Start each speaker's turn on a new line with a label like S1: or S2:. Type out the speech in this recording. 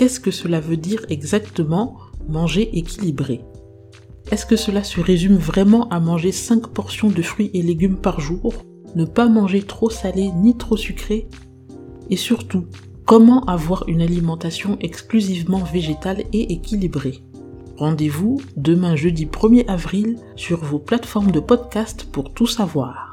S1: qu'est-ce que cela veut dire exactement manger équilibré? Est-ce que cela se résume vraiment à manger 5 portions de fruits et légumes par jour Ne pas manger trop salé ni trop sucré? Et surtout, comment avoir une alimentation exclusivement végétale et équilibrée? Rendez-vous demain jeudi 1er avril sur vos plateformes de podcast pour tout savoir.